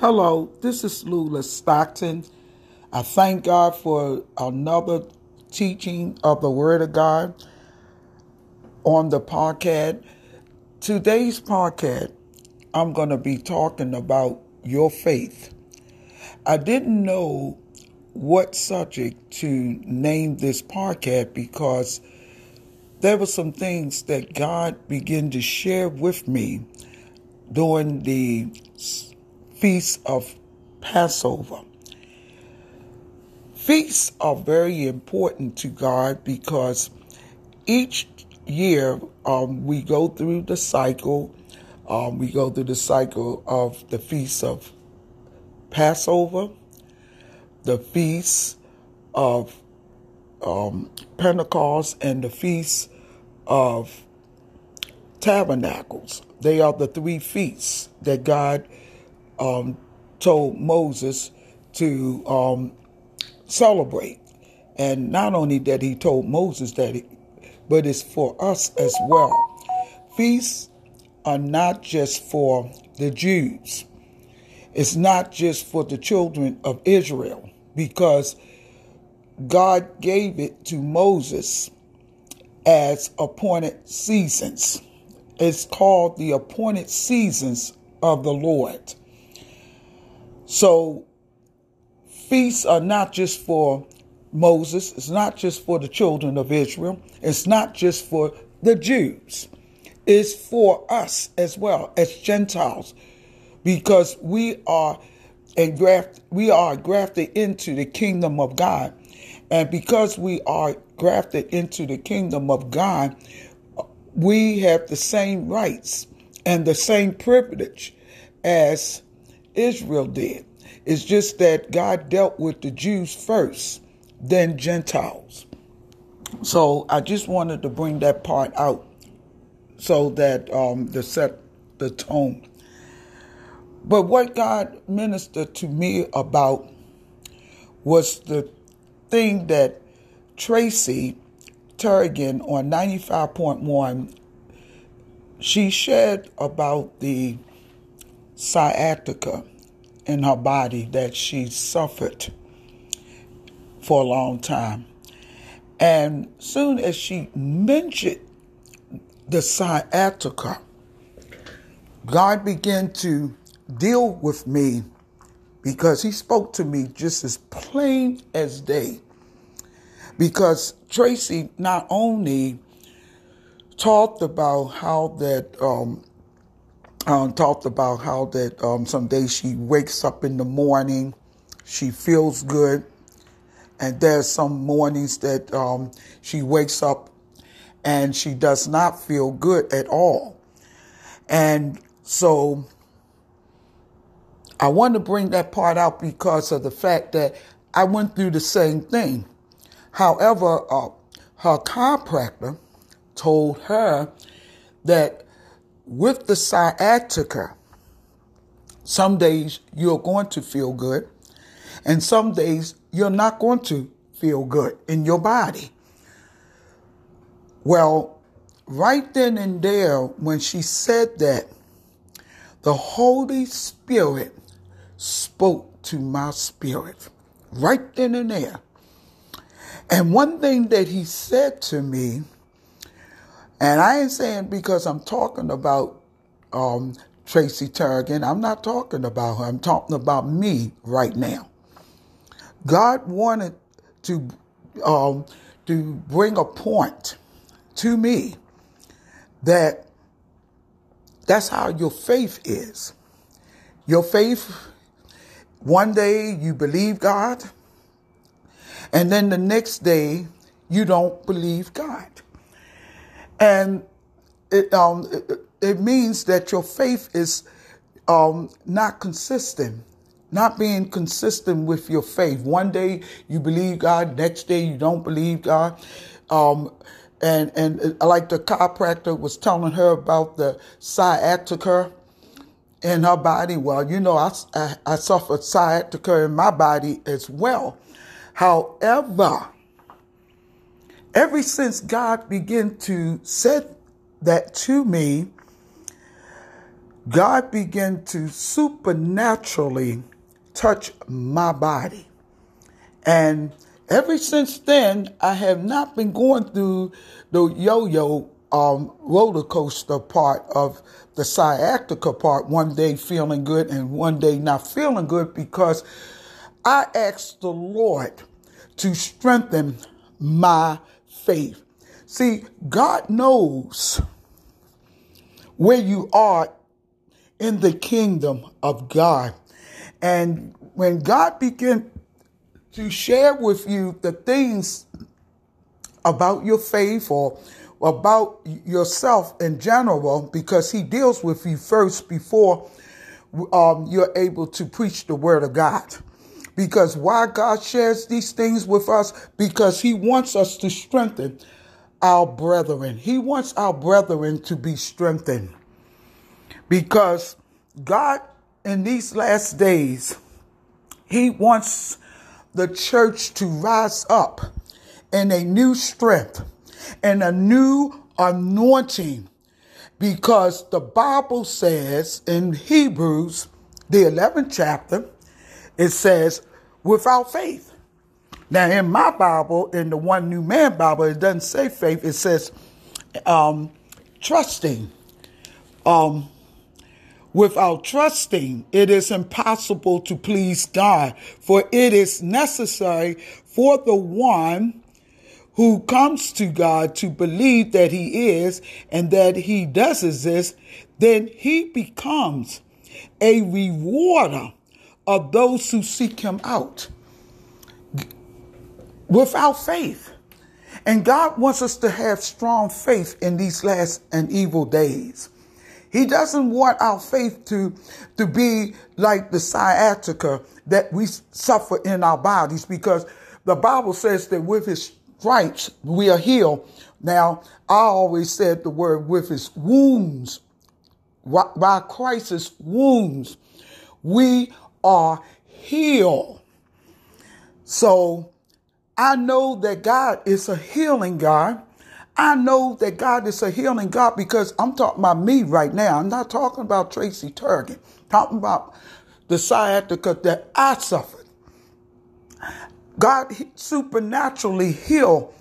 Hello, this is Lula Stockton. I thank God for another teaching of the Word of God on the podcast. Today's podcast, I'm going to be talking about your faith. I didn't know what subject to name this podcast because there were some things that God began to share with me during the feast of Passover. Feasts are very important to God because each year um, we go through the cycle. Um, we go through the cycle of the feast of Passover, the feast of um, Pentecost, and the feast of Tabernacles. They are the three feasts that God um, told Moses to um, celebrate. And not only that he told Moses that, he, but it's for us as well. Feasts are not just for the Jews. It's not just for the children of Israel because God gave it to Moses as appointed seasons. It's called the appointed seasons of the Lord. So feasts are not just for Moses, it's not just for the children of Israel, it's not just for the Jews. It's for us as well as Gentiles because we are engraft, we are grafted into the kingdom of God. And because we are grafted into the kingdom of God, we have the same rights and the same privilege as Israel did. It's just that God dealt with the Jews first, then Gentiles. So I just wanted to bring that part out so that um, to set the tone. But what God ministered to me about was the thing that Tracy Turgan on 95.1 she shared about the sciatica in her body that she suffered for a long time. And soon as she mentioned the sciatica, God began to deal with me because he spoke to me just as plain as day. Because Tracy not only talked about how that um, um, talked about how that um, some days she wakes up in the morning, she feels good, and there's some mornings that um, she wakes up and she does not feel good at all. And so I want to bring that part out because of the fact that I went through the same thing. However, uh, her chiropractor told her that with the sciatica, some days you're going to feel good, and some days you're not going to feel good in your body. Well, right then and there, when she said that, the Holy Spirit spoke to my spirit right then and there. And one thing that he said to me and I ain't saying because I'm talking about um, Tracy Turgan, I'm not talking about her. I'm talking about me right now. God wanted to um, to bring a point to me that that's how your faith is. Your faith, one day you believe God, and then the next day you don't believe God. And it, um, it, it means that your faith is um, not consistent, not being consistent with your faith. One day you believe God, next day you don't believe God. Um, and and like the chiropractor was telling her about the sciatica in her body. Well, you know, I, I, I suffered sciatica in my body as well. However, ever since God began to say that to me, God began to supernaturally touch my body. And ever since then, I have not been going through the yo yo um, roller coaster part of the sciatica part, one day feeling good and one day not feeling good because I asked the Lord to strengthen my faith. See, God knows where you are in the kingdom of God. And when God began to share with you the things about your faith or about yourself in general, because He deals with you first before um, you're able to preach the Word of God. Because why God shares these things with us? Because He wants us to strengthen our brethren. He wants our brethren to be strengthened. Because God, in these last days, He wants the church to rise up in a new strength and a new anointing because the Bible says in Hebrews, the 11th chapter, it says, without faith. Now, in my Bible, in the One New Man Bible, it doesn't say faith, it says um, trusting. Um, Without trusting, it is impossible to please God, for it is necessary for the one who comes to God to believe that He is and that He does exist, then He becomes a rewarder of those who seek Him out without faith. And God wants us to have strong faith in these last and evil days. He doesn't want our faith to, to be like the sciatica that we suffer in our bodies because the Bible says that with his stripes we are healed. Now, I always said the word with his wounds, by Christ's wounds, we are healed. So I know that God is a healing God. I know that God is a healing God because I'm talking about me right now. I'm not talking about Tracy Turgan. Talking about the sciatica that I suffered. God supernaturally healed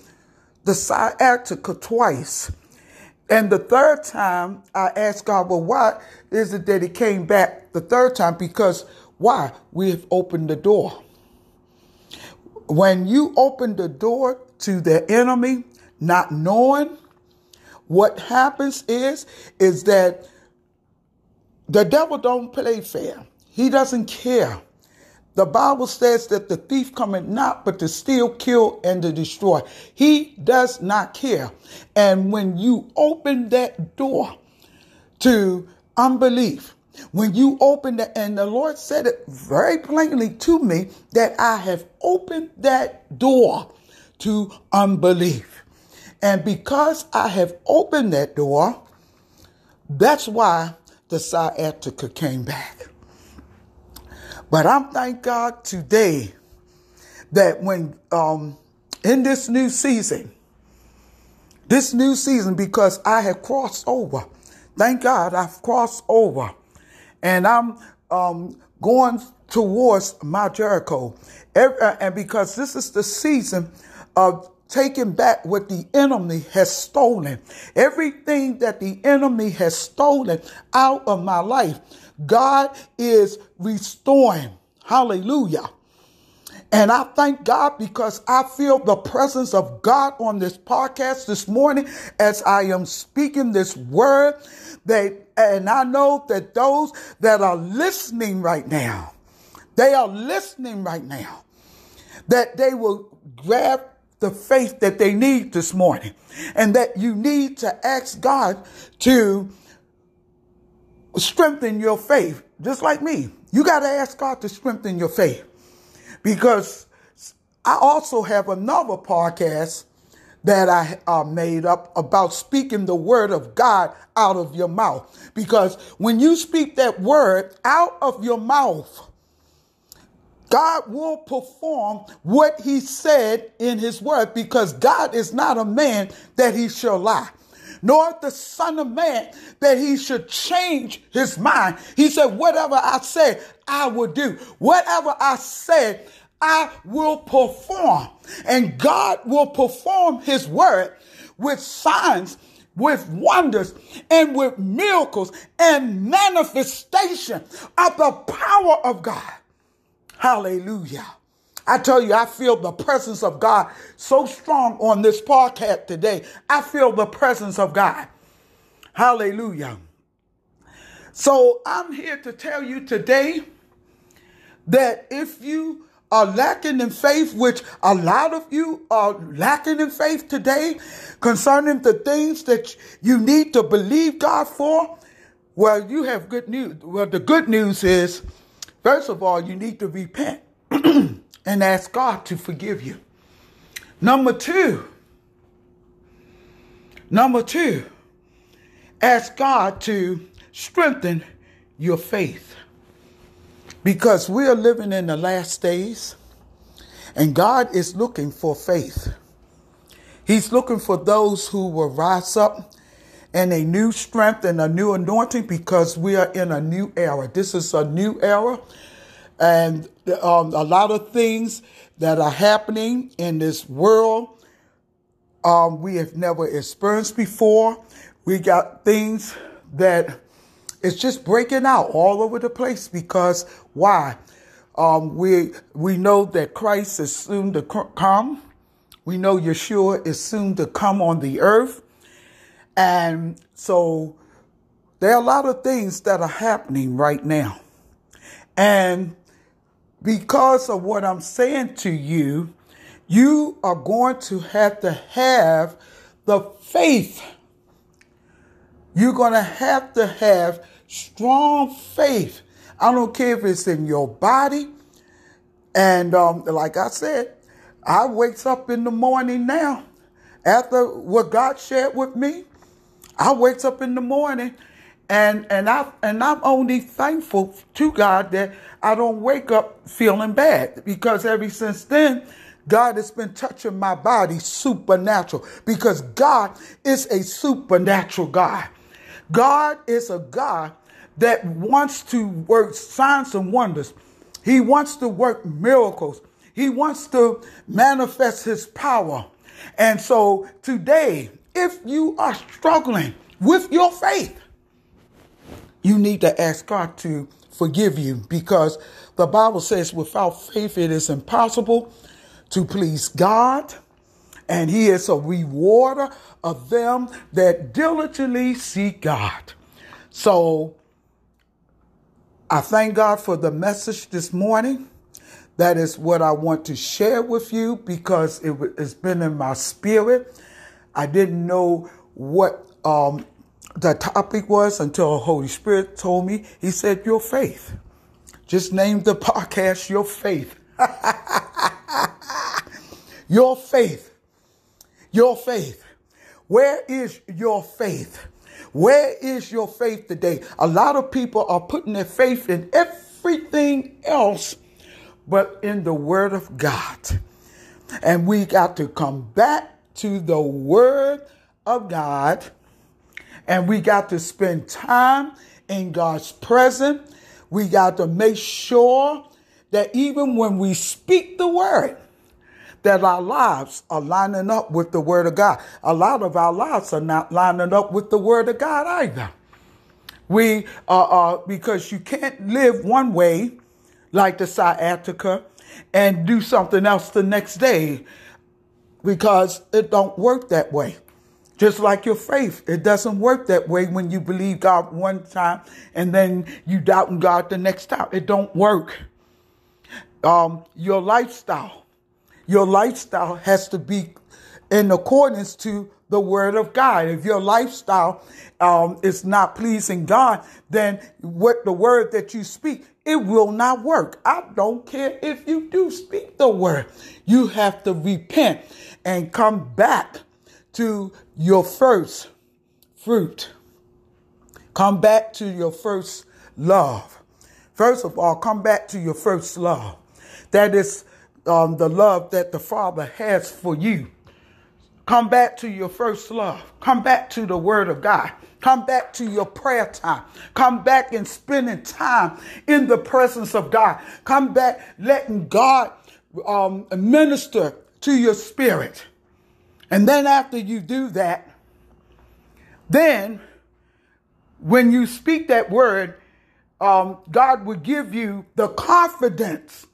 the sciatica twice. And the third time I asked God, well, why is it that it came back the third time? Because why? We have opened the door. When you open the door to the enemy, not knowing what happens is is that the devil don't play fair he doesn't care the bible says that the thief cometh not but to steal kill and to destroy he does not care and when you open that door to unbelief when you open it, and the Lord said it very plainly to me that I have opened that door to unbelief. And because I have opened that door, that's why the sciatica came back. But I'm thank God today that when um, in this new season, this new season, because I have crossed over. Thank God I've crossed over, and I'm um, going towards my Jericho. Uh, and because this is the season of taking back what the enemy has stolen. Everything that the enemy has stolen out of my life, God is restoring. Hallelujah. And I thank God because I feel the presence of God on this podcast this morning as I am speaking this word. That, and I know that those that are listening right now, they are listening right now, that they will grab the faith that they need this morning. And that you need to ask God to strengthen your faith, just like me. You got to ask God to strengthen your faith because I also have another podcast that I uh, made up about speaking the word of God out of your mouth. Because when you speak that word out of your mouth, God will perform what he said in his word because God is not a man that he shall lie. Nor the Son of Man that he should change his mind. He said, Whatever I say, I will do. Whatever I say, I will perform. And God will perform his word with signs, with wonders, and with miracles and manifestation of the power of God. Hallelujah. I tell you, I feel the presence of God so strong on this podcast today. I feel the presence of God. Hallelujah. So I'm here to tell you today that if you are lacking in faith, which a lot of you are lacking in faith today concerning the things that you need to believe God for, well, you have good news. Well, the good news is, first of all, you need to repent. and ask God to forgive you. Number two, number two, ask God to strengthen your faith. Because we are living in the last days and God is looking for faith. He's looking for those who will rise up in a new strength and a new anointing because we are in a new era. This is a new era and um, a lot of things that are happening in this world um, we have never experienced before. We got things that it's just breaking out all over the place because why? Um, we we know that Christ is soon to come. We know Yeshua is soon to come on the earth, and so there are a lot of things that are happening right now, and because of what I'm saying to you, you are going to have to have the faith. You're going to have to have strong faith. I don't care if it's in your body. And um, like I said, I wakes up in the morning now. After what God shared with me, I wakes up in the morning and and I and I'm only thankful to God that I don't wake up feeling bad because ever since then God has been touching my body supernatural because God is a supernatural God. God is a God that wants to work signs and wonders. He wants to work miracles. He wants to manifest his power. And so today, if you are struggling with your faith, you need to ask God to forgive you because the Bible says without faith it is impossible to please God. And he is a rewarder of them that diligently seek God. So I thank God for the message this morning. That is what I want to share with you because it has been in my spirit. I didn't know what um, the topic was until the Holy Spirit told me. He said, Your faith. Just name the podcast Your Faith. your faith. Your faith. Where is your faith? Where is your faith today? A lot of people are putting their faith in everything else but in the Word of God. And we got to come back to the Word of God and we got to spend time in God's presence. We got to make sure that even when we speak the word, that our lives are lining up with the word of God. A lot of our lives are not lining up with the word of God either. We are, uh, uh, because you can't live one way like the sciatica and do something else the next day because it don't work that way. Just like your faith, it doesn't work that way when you believe God one time and then you doubting God the next time. It don't work. Um, your lifestyle, your lifestyle has to be in accordance to the word of God. If your lifestyle um, is not pleasing God, then what the word that you speak, it will not work. I don't care if you do speak the word. You have to repent and come back to your first fruit. Come back to your first love. First of all, come back to your first love. That is um, the love that the Father has for you. Come back to your first love. Come back to the word of God. Come back to your prayer time. Come back and spending time in the presence of God. Come back letting God um, minister to your spirit. And then after you do that, then when you speak that word, um, God will give you the confidence,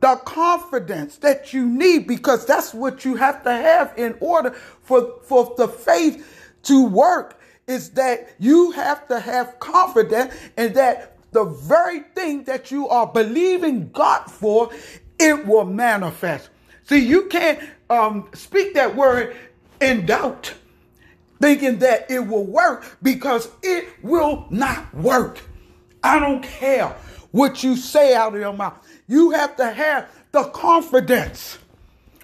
the confidence that you need because that's what you have to have in order for, for the faith to work is that you have to have confidence in that the very thing that you are believing God for, it will manifest. See, you can't um, speak that word in doubt, thinking that it will work because it will not work. I don't care what you say out of your mouth. You have to have the confidence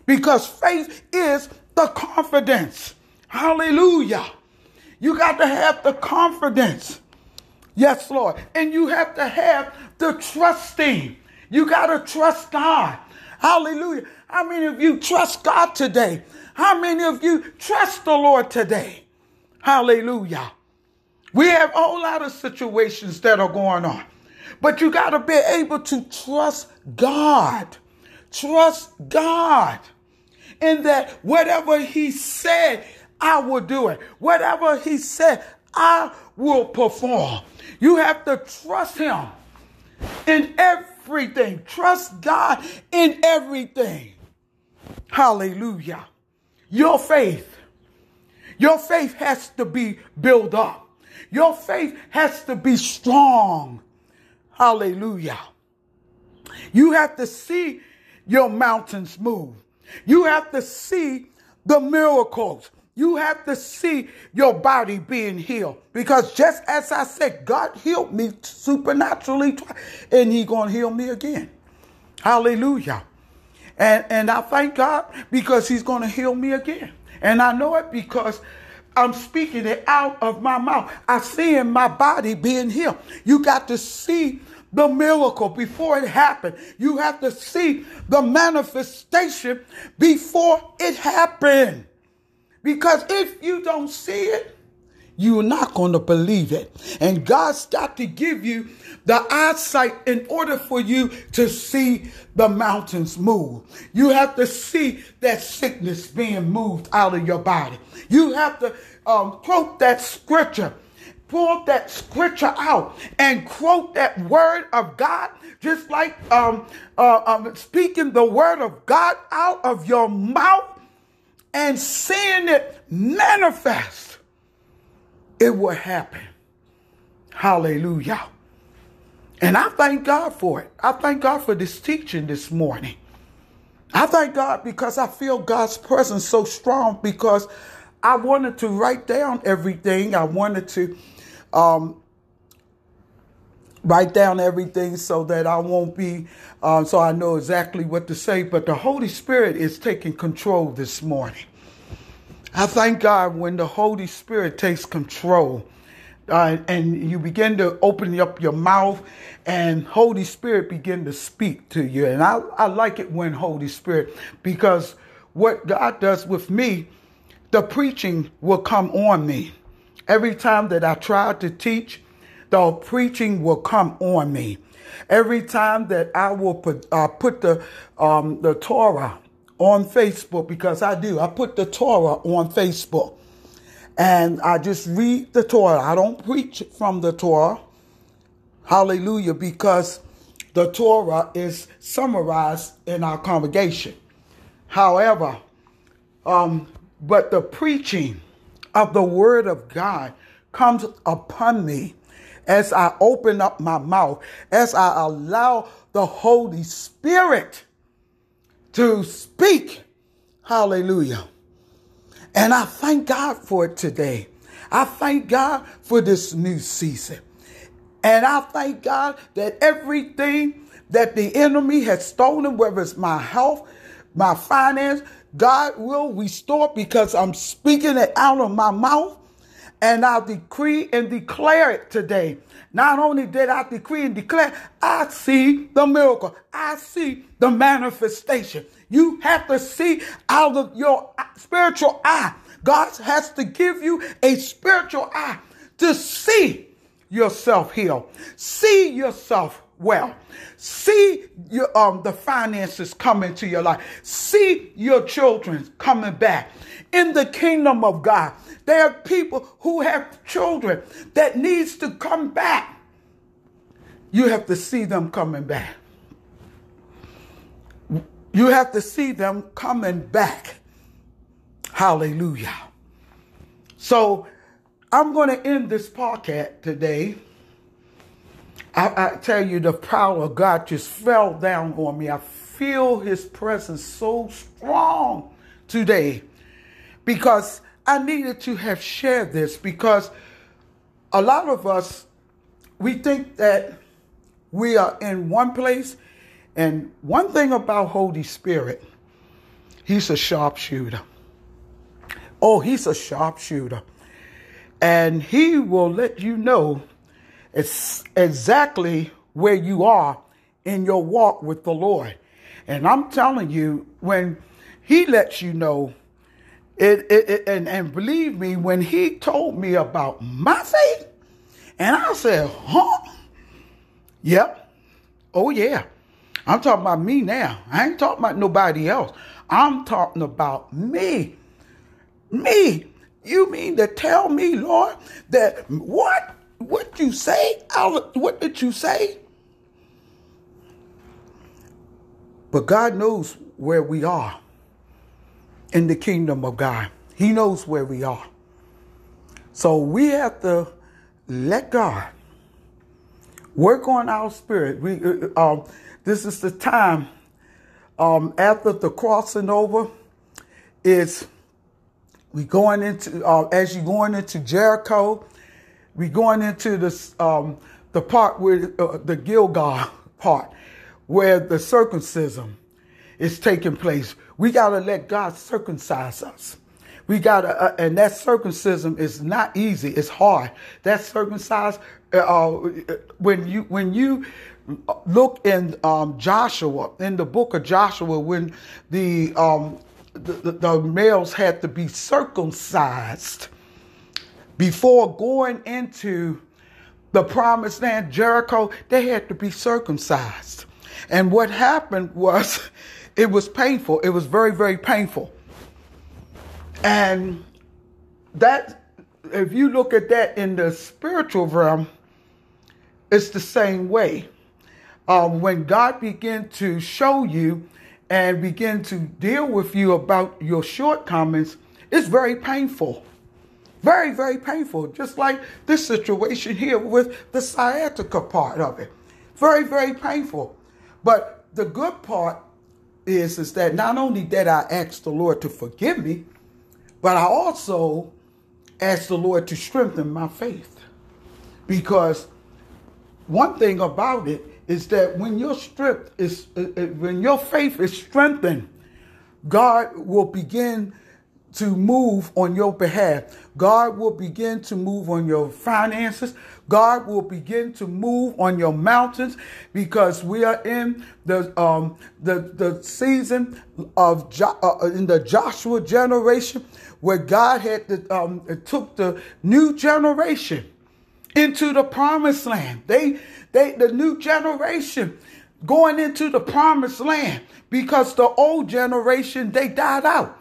because faith is the confidence. Hallelujah. You got to have the confidence. Yes, Lord. And you have to have the trusting. You got to trust God. Hallelujah. How many of you trust God today? How many of you trust the Lord today? Hallelujah. We have a whole lot of situations that are going on, but you got to be able to trust God. Trust God in that whatever He said, I will do it. Whatever he said, I will perform. You have to trust him in everything. Trust God in everything. Hallelujah. Your faith, your faith has to be built up. Your faith has to be strong. Hallelujah. You have to see your mountains move. You have to see the miracles. You have to see your body being healed. Because just as I said, God healed me supernaturally and He gonna heal me again. Hallelujah. And and I thank God because He's gonna heal me again. And I know it because I'm speaking it out of my mouth. I see in my body being healed. You got to see the miracle before it happened. You have to see the manifestation before it happened. Because if you don't see it, you're not going to believe it. And God's got to give you the eyesight in order for you to see the mountains move. You have to see that sickness being moved out of your body. You have to um, quote that scripture. Pull that scripture out and quote that word of God, just like um, uh, um, speaking the word of God out of your mouth and seeing it manifest, it will happen. Hallelujah. And I thank God for it. I thank God for this teaching this morning. I thank God because I feel God's presence so strong because I wanted to write down everything. I wanted to um, write down everything so that I won't be, um, so I know exactly what to say. But the Holy Spirit is taking control this morning. I thank God when the Holy Spirit takes control. Uh, and you begin to open up your mouth and Holy Spirit begin to speak to you. And I, I like it when Holy Spirit, because what God does with me, the preaching will come on me. Every time that I try to teach, the preaching will come on me. Every time that I will put, uh, put the, um, the Torah on Facebook, because I do, I put the Torah on Facebook and I just read the Torah. I don't preach from the Torah. Hallelujah, because the Torah is summarized in our congregation. However, um, but the preaching of the word of God comes upon me as I open up my mouth, as I allow the Holy Spirit to speak. Hallelujah. And I thank God for it today. I thank God for this new season. And I thank God that everything that the enemy has stolen, whether it's my health, my finance, God will restore because I'm speaking it out of my mouth And I decree and declare it today. Not only did I decree and declare, I see the miracle. I see the manifestation. You have to see out of your spiritual eye. God has to give you a spiritual eye to see yourself healed, see yourself well, see your, um, the finances come into your life, see your children coming back in the kingdom of God. There are people who have children that needs to come back. You have to see them coming back. You have to see them coming back. Hallelujah. So I'm going to end this podcast today. I, I, tell you, the power of God just fell down on me. I feel his presence so strong today because I needed to have shared this because a lot of us, we think that we are in one place. And one thing about Holy Spirit, he's a sharpshooter. Oh, he's a sharpshooter. And he will let you know it's exactly where you are in your walk with the Lord. And I'm telling you, when he lets you know, it, it, it, and, and believe me, when he told me about my faith, and I said, huh? Yep. Oh, yeah. I'm talking about me now. I ain't talking about nobody else. I'm talking about me. Me. You mean to tell me, Lord, that what? What you say? What did you say? But God knows where we are in the kingdom of God. He knows where we are. So we have to let God work on our spirit. We, uh, uh, um, this is the time um, after the crossing over. Is we going into uh, as you going into Jericho, we going into this um, the part where uh, the Gilgal part where the circumcision is taking place. We got to let God circumcise us. We got to, uh, and that circumcision is not easy. It's hard. That circumcised, uh, uh, when you, when you look in um, Joshua, in the book of Joshua, when the, um, the, the, the males had to be circumcised before going into the promised land, Jericho, they had to be circumcised. And what happened was, it was painful. It was very, very painful. And that, if you look at that in the spiritual realm, it's the same way. Um, when God begin to show you and begin to deal with you about your shortcomings, it's very painful. Very, very painful. Just like this situation here with the sciatica part of it. Very, very painful. But the good part is, is that not only did I ask the Lord to forgive me, but I also asked the Lord to strengthen my faith. Because one thing about it is that when your strength is, uh, uh, when your faith is strengthened, God will begin to move on your behalf. God will begin to move on your finances. God will begin to move on your mountains because we are in the um, the the season of jo- uh, in the Joshua generation where God had to, um, took the new generation into the promised land. They they the new generation going into the promised land because the old generation they died out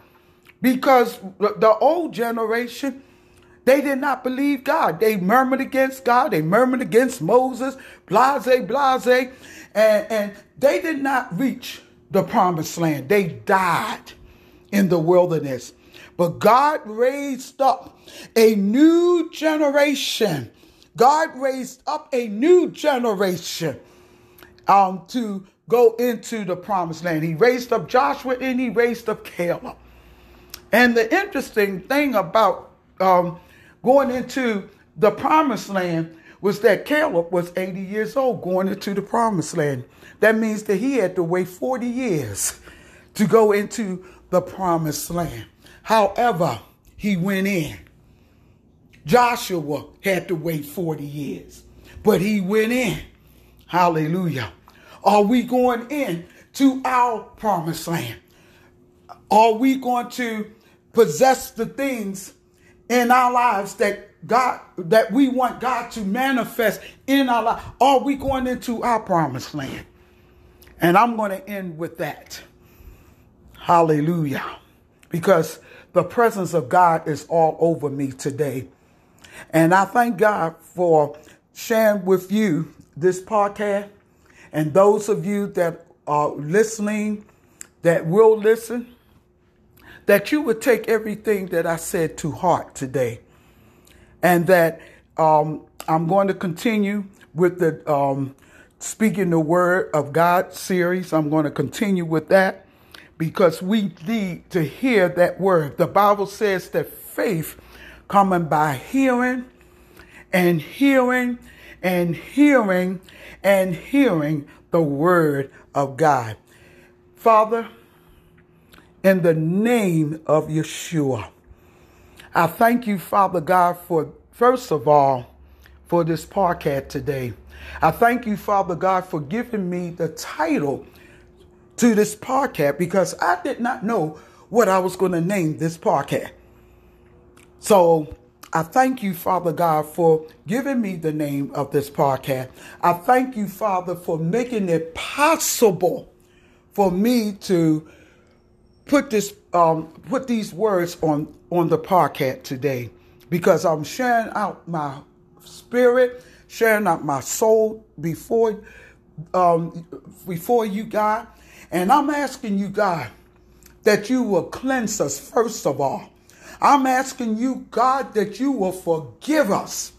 because the old generation they did not believe God. They murmured against God. They murmured against Moses, blase, blase, and, and they did not reach the promised land. They died in the wilderness. But God raised up a new generation. God raised up a new generation um, to go into the promised land. He raised up Joshua and he raised up Caleb. And the interesting thing about um, going into the promised land was that Caleb was 80 years old going into the promised land. That means that he had to wait 40 years to go into the promised land. However, he went in. Joshua had to wait 40 years, but he went in. Hallelujah. Are we going in to our promised land? Are we going to possess the things in our lives that God that we want God to manifest in our life? Are we going into our promised land? And I'm going to end with that. Hallelujah. Because the presence of God is all over me today. And I thank God for sharing with you this podcast and those of you that are listening, that will listen, that you would take everything that I said to heart today. And that um, I'm going to continue with the um, Speaking the Word of God series. I'm going to continue with that because we need to hear that word. The Bible says that faith coming by hearing and hearing and hearing and hearing the word of God. Father, in the name of Yeshua, I thank you, Father God, for first of all, for this podcast today. I thank you, Father God, for giving me the title to this podcast because I did not know what I was going to name this podcast. So I thank you, Father God, for giving me the name of this podcast. I thank you, Father, for making it possible for me to put this um, put these words on on the podcast today because I'm sharing out my spirit, sharing out my soul before um, before you, God, and I'm asking you, God, that you will cleanse us first of all. I'm asking you, God, that you will forgive us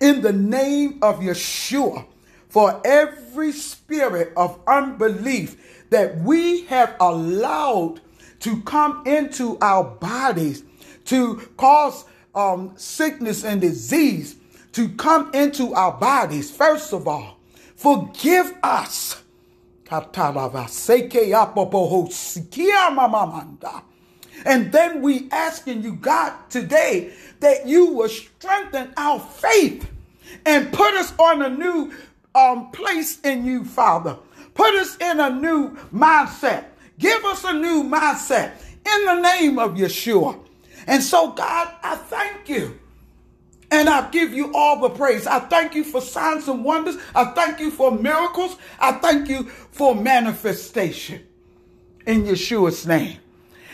in the name of Yeshua for every spirit of unbelief that we have allowed to come into our bodies to cause um, sickness and disease to come into our bodies. First of all, forgive us. And then we asking you, God, today that you will strengthen our faith and put us on a new um, place in you, Father. Put us in a new mindset. Give us a new mindset in the name of Yeshua. And so, God, I thank you. And I give you all the praise. I thank you for signs and wonders. I thank you for miracles. I thank you for manifestation in Yeshua's name.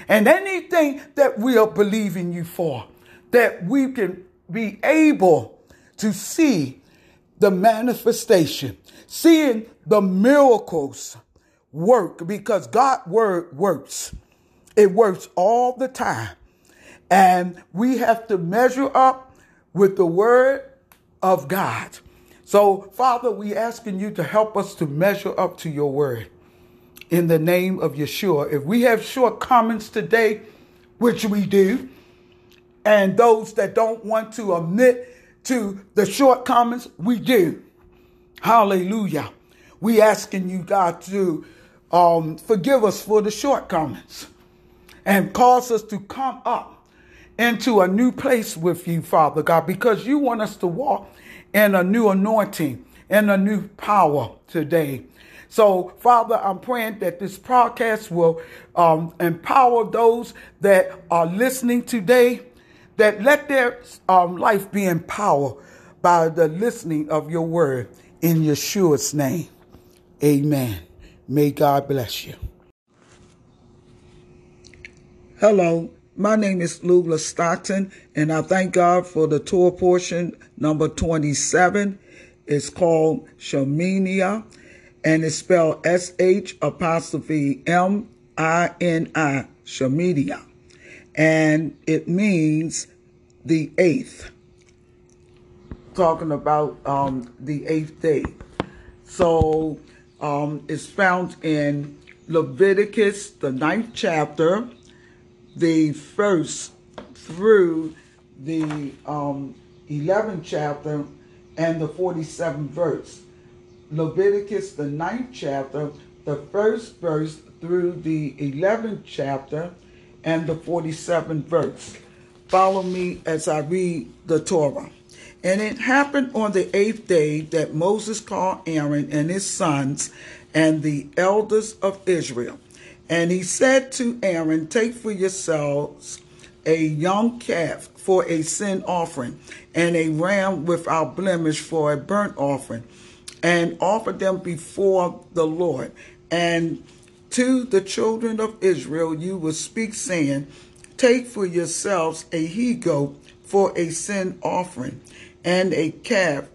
And anything that we are believing you for, that we can be able to see the manifestation, seeing the miracles work because God word works. It works all the time. And we have to measure up with the word of God. So, Father, we asking you to help us to measure up to your word in the name of Yeshua. If we have shortcomings today, which we do, and those that don't want to admit to the shortcomings, we do. Hallelujah. We asking you, God, to um, forgive us for the shortcomings and cause us to come up into a new place with you, Father God, because you want us to walk in a new anointing and a new power today. So, Father, I'm praying that this podcast will um, empower those that are listening today, that let their um, life be empowered by the listening of your word. In Yeshua's name, amen. May God bless you. Hello, my name is Lula Stockton, and I thank God for the Torah portion number 27. It's called Sheminiah and it's spelled S H apostrophe M I N I, Shemitah. And it means the eighth, talking about um, the eighth day. So um, it's found in Leviticus, the ninth chapter, the first through the um, 11th chapter and the 47th verse. Leviticus, the ninth chapter, the first verse through the 11th chapter and the 47th verse. follow me as I read the Torah. And it happened on the eighth day that Moses called Aaron and his sons and the elders of Israel. And he said to Aaron, Take for yourselves a young calf for a sin offering, and a ram without blemish for a burnt offering, and offer them before the Lord. And to the children of Israel you will speak, saying, Take for yourselves a he goat for a sin offering, and a calf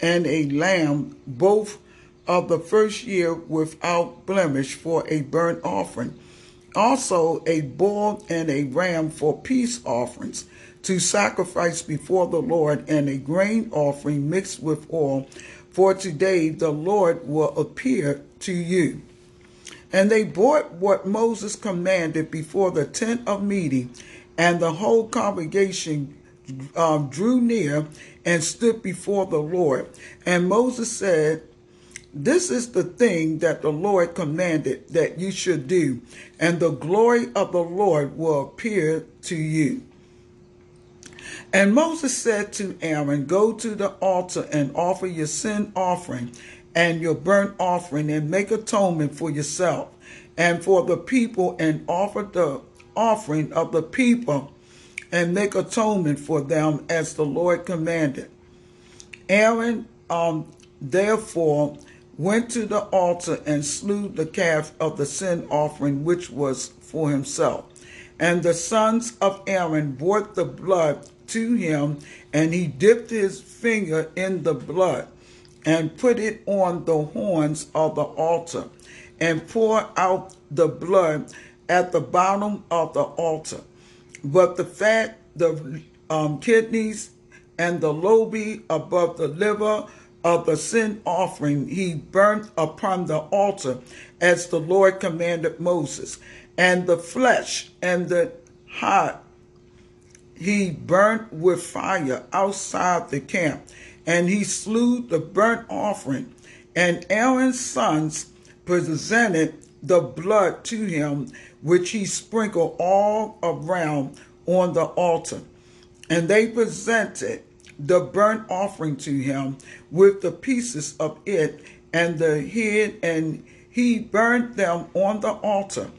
and a lamb, both of the first year without blemish for a burnt offering. Also a bull and a ram for peace offerings to sacrifice before the Lord, and a grain offering mixed with oil. For today the Lord will appear to you. And they brought what Moses commanded before the tent of meeting, and the whole congregation um, drew near and stood before the Lord. And Moses said, This is the thing that the Lord commanded that you should do, and the glory of the Lord will appear to you. And Moses said to Aaron, Go to the altar and offer your sin offering and your burnt offering, and make atonement for yourself and for the people, and offer the offering of the people and make atonement for them as the Lord commanded. Aaron um, therefore went to the altar and slew the calf of the sin offering, which was for himself. And the sons of Aaron brought the blood to him, and he dipped his finger in the blood and put it on the horns of the altar and poured out the blood at the bottom of the altar. But the fat, the um, kidneys, and the lobe above the liver of the sin offering he burnt upon the altar as the Lord commanded Moses. And the flesh and the heart he burnt with fire outside the camp. And he slew the burnt offering. And Aaron's sons presented the blood to him, which he sprinkled all around on the altar. And they presented the burnt offering to him with the pieces of it and the head, and he burned them on the altar.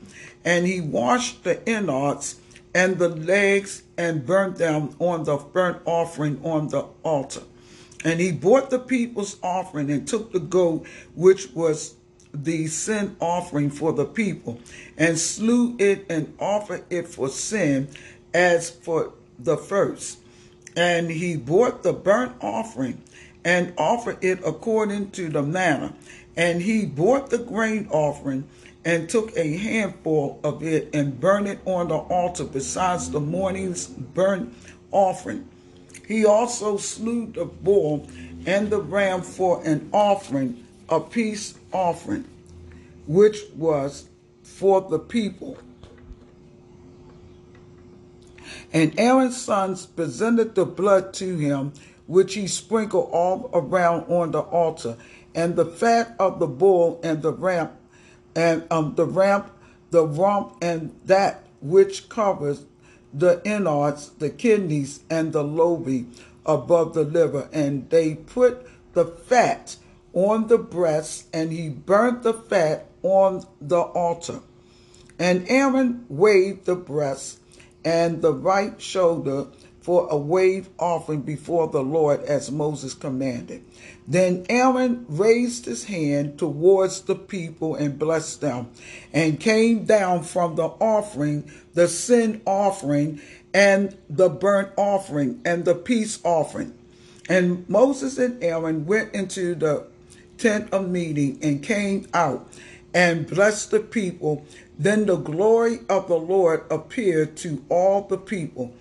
And he washed the innards and the legs and burnt them on the burnt offering on the altar. And he brought the people's offering and took the goat, which was the sin offering for the people, and slew it and offered it for sin as for the first. And he brought the burnt offering and offered it according to the manner. And he brought the grain offering and took a handful of it and burned it on the altar besides the morning's burnt offering. He also slew the bull and the ram for an offering, a peace offering, which was for the people. And Aaron's sons presented the blood to him, which he sprinkled all around on the altar, and the fat of the bull and the ram, and um, the ram, the rump, and that which covers the innards, the kidneys, and the lobe above the liver. And they put the fat on the breast, and he burnt the fat on the altar. And Aaron waved the breast and the right shoulder for a wave offering before the Lord as Moses commanded. Then Aaron raised his hand towards the people and blessed them, and came down from the offering, the sin offering, and the burnt offering, and the peace offering. And Moses and Aaron went into the tent of meeting and came out and blessed the people. Then the glory of the Lord appeared to all the people,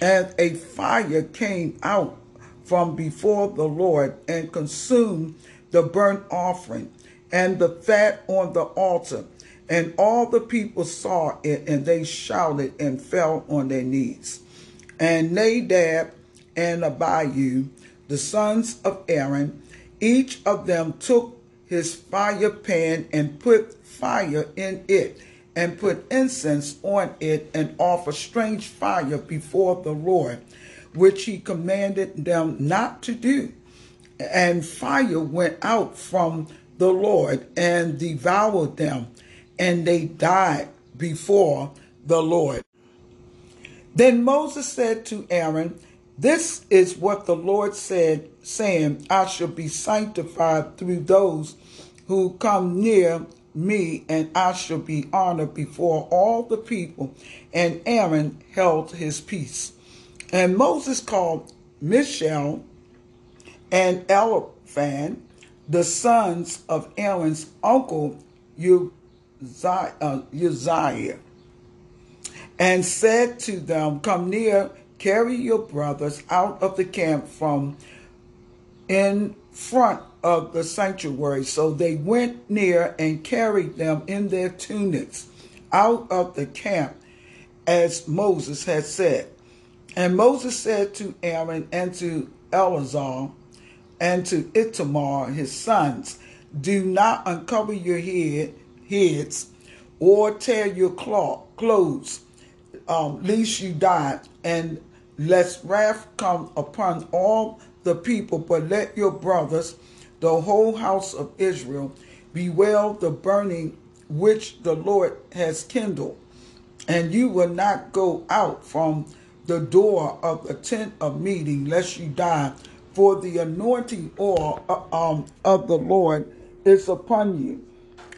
and a fire came out from before the Lord and consumed the burnt offering and the fat on the altar. And all the people saw it, and they shouted and fell on their knees. And Nadab and Abihu, the sons of Aaron, each of them took his fire pan and put fire in it and put incense on it and offer strange fire before the Lord, which he commanded them not to do. And fire went out from the Lord and devoured them, and they died before the Lord. Then Moses said to Aaron, This is what the Lord said, saying, I shall be sanctified through those who come near me, and I shall be honored before all the people. And Aaron held his peace. And Moses called Mishael and Eliphan, the sons of Aaron's uncle Uzziah, uh, and said to them, Come near, carry your brothers out of the camp from in front of the sanctuary. So they went near and carried them in their tunics out of the camp, as Moses had said. And Moses said to Aaron and to Eleazar and to Ithamar, his sons, Do not uncover your head, heads or tear your cloth, clothes, um, lest you die, and lest wrath come upon all the people, but let your brothers, the whole house of Israel, bewail the burning which the Lord has kindled. And you will not go out from the door of the tent of meeting, lest you die. For the anointing oil uh, um, of the Lord is upon you.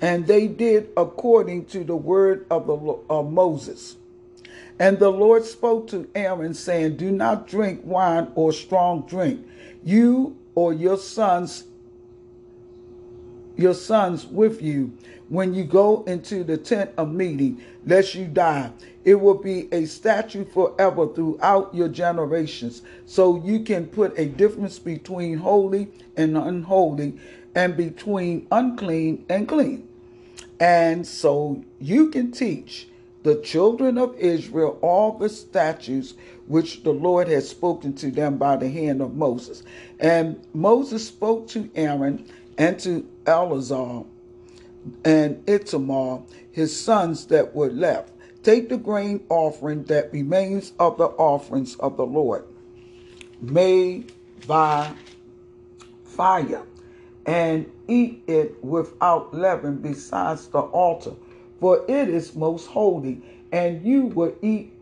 And they did according to the word of the of Moses. And the Lord spoke to Aaron, saying, Do not drink wine or strong drink, you or your sons, your sons with you, when you go into the tent of meeting, lest you die. It will be a statute forever throughout your generations. So you can put a difference between holy and unholy, and between unclean and clean. And so you can teach the children of Israel all the statutes which the Lord had spoken to them by the hand of Moses. And Moses spoke to Aaron and to Eleazar and Ithamar, his sons that were left. Take the grain offering that remains of the offerings of the Lord, made by fire, and eat it without leaven besides the altar for it is most holy, and you will eat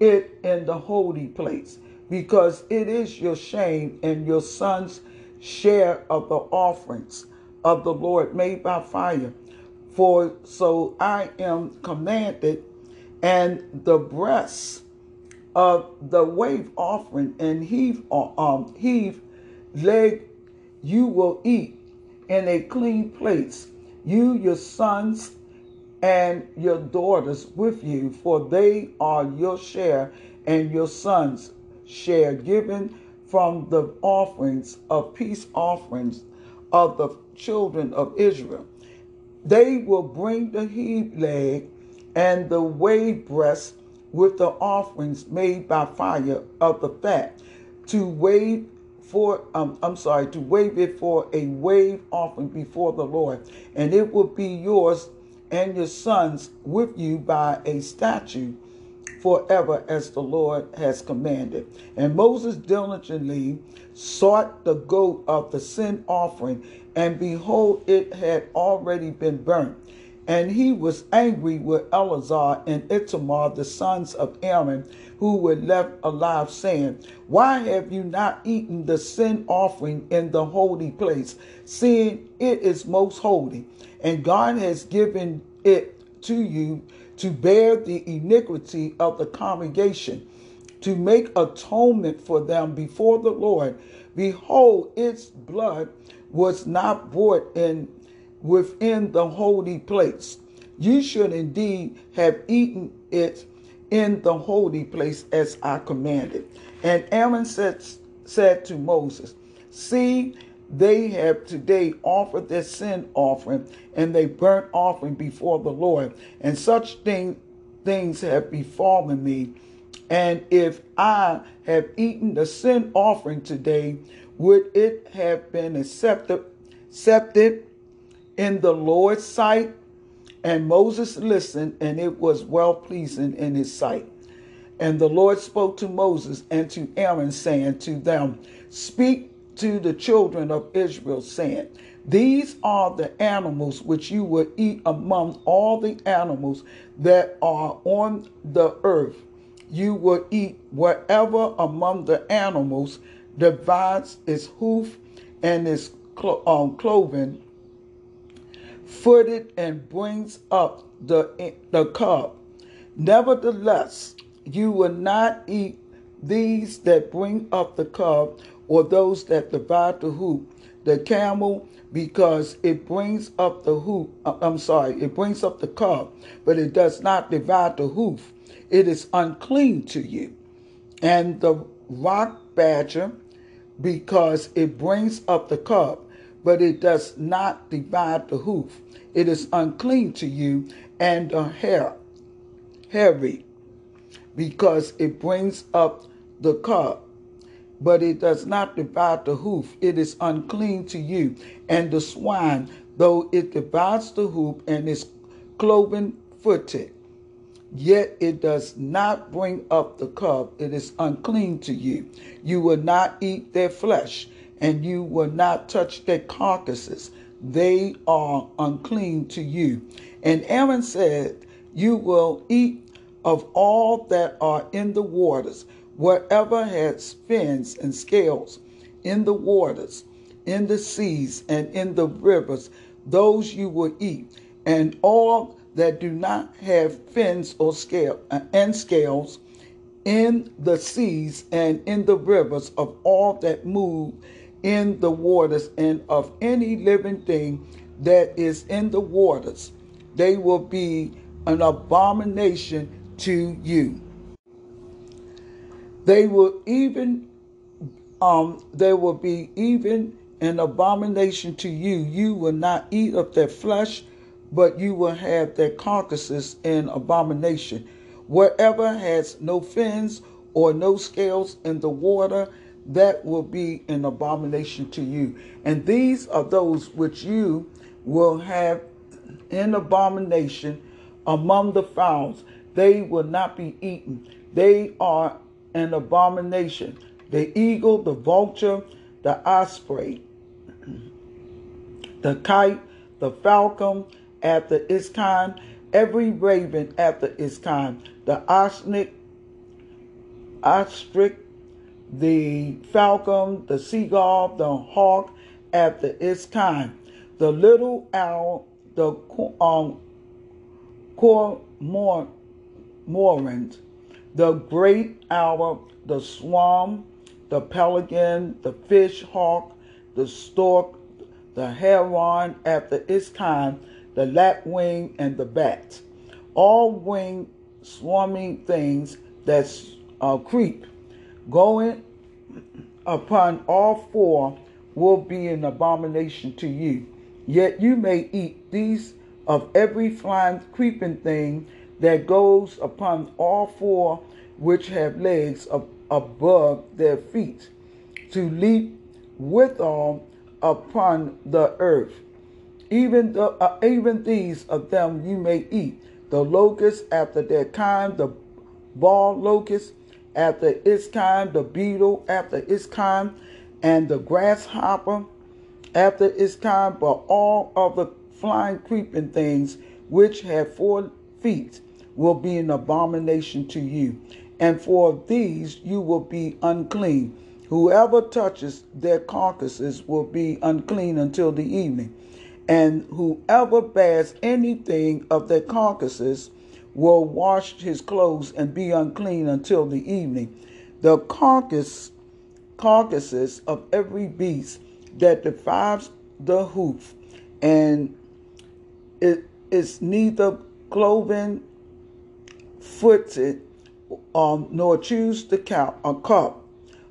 it in the holy place, because it is your shame and your son's share of the offerings of the Lord made by fire. For so I am commanded, and the breasts of the wave offering and heave um heave leg you will eat in a clean place. You, your sons, and your daughters with you, for they are your share and your sons' share given from the offerings of peace offerings of the children of Israel. They will bring the heave leg and the wave breast with the offerings made by fire of the fat to wave for um, I'm sorry to wave it for a wave offering before the Lord, and it will be yours and your sons with you by a statute forever as the Lord has commanded. And Moses diligently sought the goat of the sin offering, and behold, it had already been burnt. And he was angry with Eleazar and Ithamar, the sons of Aaron, who were left alive, saying, Why have you not eaten the sin offering in the holy place, seeing it is most holy? And God has given it to you to bear the iniquity of the congregation, to make atonement for them before the Lord. Behold, its blood was not brought in within the holy place. You should indeed have eaten it in the holy place as I commanded. And Aaron said, said to Moses, See, they have today offered their sin offering and they burnt offering before the Lord. And such thing, things have befallen me. And if I have eaten the sin offering today, would it have been accepted, accepted in the Lord's sight? And Moses listened, and it was well pleasing in his sight. And the Lord spoke to Moses and to Aaron, saying to them, Speak to the children of Israel, saying, These are the animals which you will eat among all the animals that are on the earth. You will eat whatever among the animals divides its hoof and its clo- um, cloven footed and brings up the, the cub. Nevertheless, you will not eat these that bring up the cub or those that divide the hoop, the camel, because it brings up the hoop. Uh, I'm sorry, it brings up the cub, but it does not divide the hoof. It is unclean to you. And the rock badger, because it brings up the cub, but it does not divide the hoof. It is unclean to you, and the hare, hairy, because it brings up the cub, but it does not divide the hoof. It is unclean to you. And the swine, though it divides the hoof and is cloven footed, yet it does not bring up the cub. It is unclean to you. You will not eat their flesh, and you will not touch their carcasses. They are unclean to you. And Aaron said, You will eat of all that are in the waters, whatever has fins and scales in the waters, in the seas, and in the rivers, those you will eat, and all that do not have fins or scale uh, and scales in the seas and in the rivers of all that move in the waters and of any living thing that is in the waters they will be an abomination to you. They will even um they will be even an abomination to you. You will not eat of their flesh, but you will have their carcasses in abomination. Whatever has no fins or no scales in the water, that will be an abomination to you. And these are those which you will have in abomination among the fowls they will not be eaten. They are an abomination. The eagle, the vulture, the osprey, the kite, the falcon after its kind, every raven after its kind, the ostrich, ostrich, the falcon, the seagull, the hawk after its kind, the little owl, the um, cormorant, the great owl, the swan, the pelican, the fish hawk, the stork, the heron after its kind, the lapwing, and the bat. All winged swarming things that uh, creep, going upon all four will be an abomination to you. Yet you may eat these of every flying creeping thing that goes upon all four which have legs above their feet, to leap withal upon the earth. Even the uh, even these of them you may eat. The locust after their kind, the ball locust after its kind, the beetle after its kind, and the grasshopper after its kind, but all of the flying creeping things which have four feet will be an abomination to you. And for these you will be unclean. Whoever touches their carcasses will be unclean until the evening. And whoever bears anything of their carcasses will wash his clothes and be unclean until the evening. The carcass, carcasses of every beast that defiles the hoof, and it is neither cloven footed, um, nor choose the cow, a cup,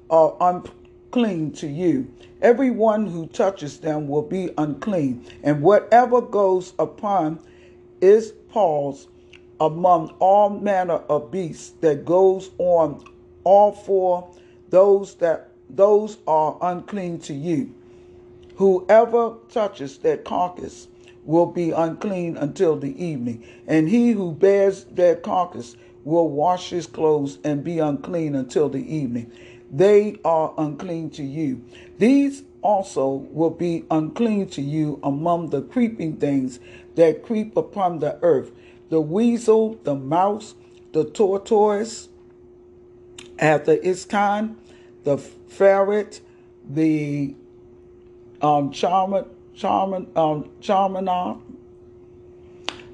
are unclean to you. Everyone who touches them will be unclean, and whatever goes upon is paws among all manner of beasts that goes on all four those that those are unclean to you Whoever touches that carcass will be unclean until the evening, and he who bears their carcass will wash his clothes and be unclean until the evening. They are unclean to you. These also will be unclean to you among the creeping things that creep upon the earth the weasel, the mouse, the tortoise, after its kind, the ferret, the um, charmer, charmer, um,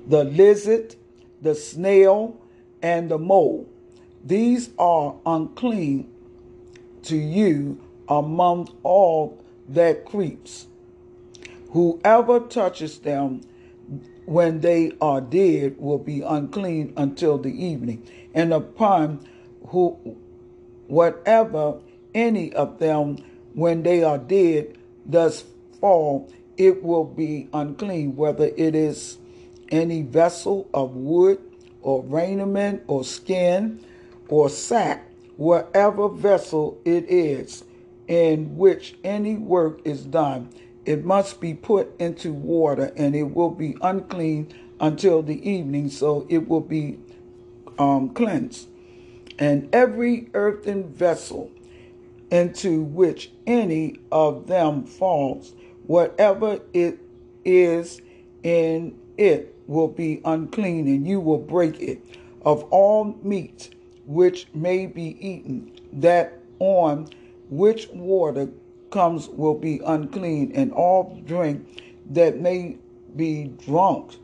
the lizard, the snail, and the mole. These are unclean to you among all that creeps. Whoever touches them when they are dead will be unclean until the evening. And upon who whatever any of them when they are dead does fall, it will be unclean, whether it is any vessel of wood or raiment or skin or sack, whatever vessel it is in which any work is done, it must be put into water and it will be unclean until the evening, so it will be um, cleansed. And every earthen vessel into which any of them falls, whatever it is in it will be unclean, and you will break it. Of all meat which may be eaten, that on which water comes will be unclean, and all drink that may be drunk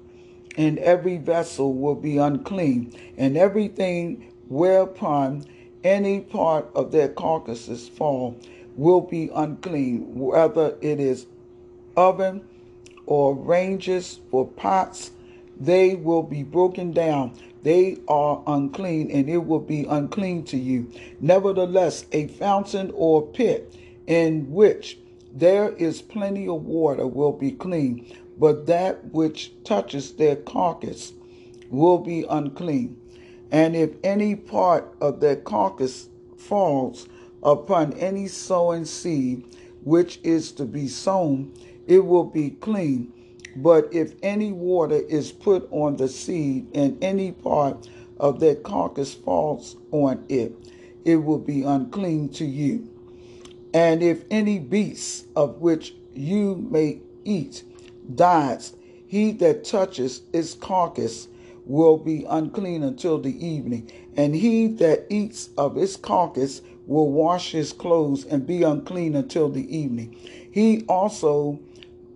in every vessel will be unclean, and everything whereupon any part of their carcasses fall will be unclean, whether it is oven or ranges for pots, they will be broken down. They are unclean, and it will be unclean to you. Nevertheless, a fountain or pit in which there is plenty of water will be clean, but that which touches their carcass will be unclean. And if any part of their carcass falls upon any sowing seed which is to be sown, it will be clean. But if any water is put on the seed and any part of that carcass falls on it, it will be unclean to you. And if any beast of which you may eat dies, he that touches its carcass will be unclean until the evening, and he that eats of its carcass will wash his clothes and be unclean until the evening. He also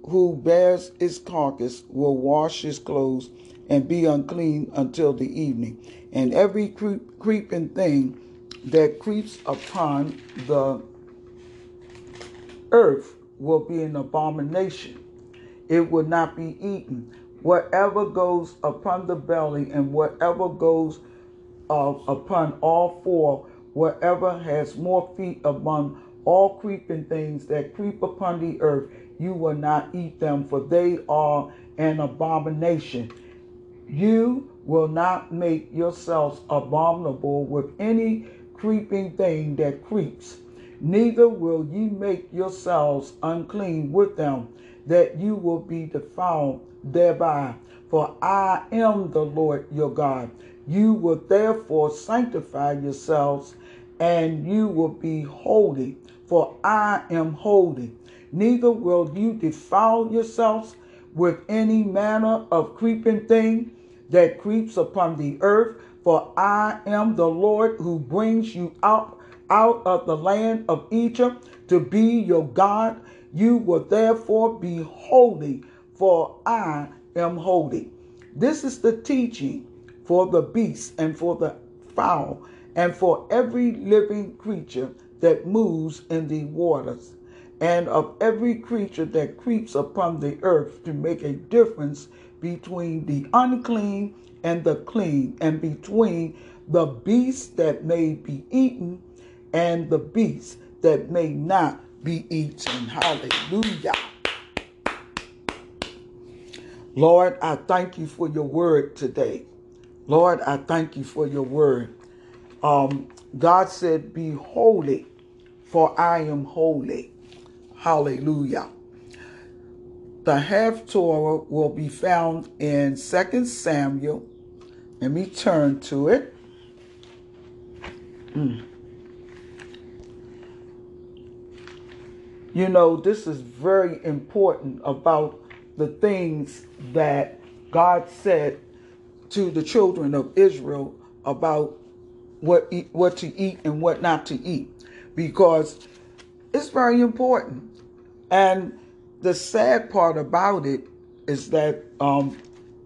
who bears its carcass will wash his clothes and be unclean until the evening. And every creep, creeping thing that creeps upon the earth will be an abomination. It will not be eaten whatever goes upon the belly and whatever goes uh, upon all four, whatever has more feet among all creeping things that creep upon the earth, you will not eat them, for they are an abomination. You will not make yourselves abominable with any creeping thing that creeps, neither will ye make yourselves unclean with them, that you will be defiled thereby. For I am the Lord your God. You will therefore sanctify yourselves, and you will be holy, for I am holy. Neither will you defile yourselves with any manner of creeping thing that creeps upon the earth, for I am the Lord who brings you out out of the land of Egypt to be your God. You will therefore be holy, for I am holy. This is the teaching for the beast and for the fowl and for every living creature that moves in the waters and of every creature that creeps upon the earth to make a difference between the unclean and the clean and between the beasts that may be eaten and the beasts that may not be eaten. Hallelujah. Lord, I thank you for your word today. Lord, I thank you for your word. Um, God said, Be holy, for I am holy. Hallelujah. the Haftorah will be found in 2 Samuel. Let me turn to it. Mm. You know, this is very important about the things that God said to the children of Israel about what eat, what to eat and what not to eat because it's very important. And the sad part about it is that um,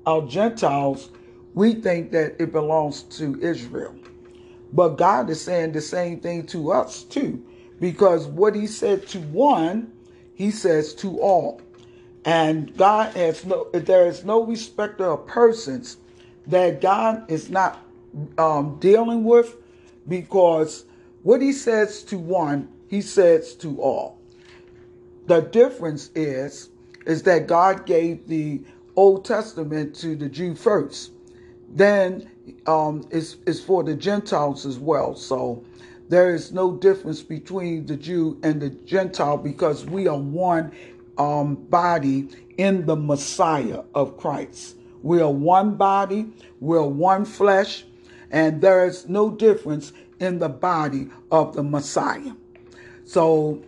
our Gentiles, we think that it belongs to Israel. But God is saying the same thing to us too, because what He said to one, He says to all. And God has no, there is no respecter of persons that God is not um, dealing with because what he says to one, he says to all. The difference is, is that God gave the Old Testament to the Jew first. Then um, it's, it's for the Gentiles as well. So there is no difference between the Jew and the Gentile because we are one um, body in the Messiah of Christ. We are one body, we're one flesh, and there is no difference in the body of the Messiah. So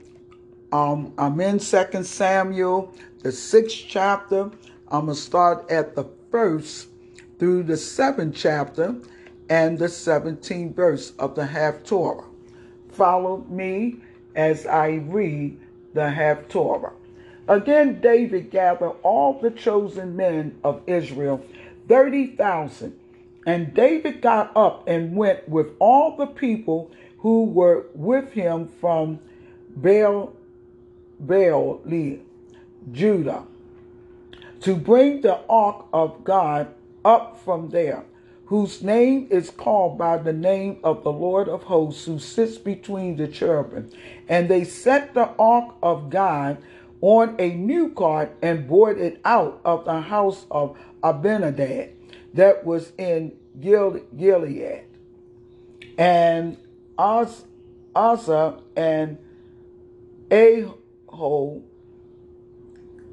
um, I'm in Second Samuel, the sixth chapter. I'm going to start at the first through the seventh chapter and the 17th verse of the Haftorah. Follow me as I read the Haftorah. Again, David gathered all the chosen men of Israel, 30,000 and David got up and went with all the people who were with him from Baal, Baal, Judah, to bring the ark of God up from there, whose name is called by the name of the Lord of hosts, who sits between the cherubim. And they set the ark of God on a new cart and brought it out of the house of Abinadab that was in Gilead. And Asa and Aho,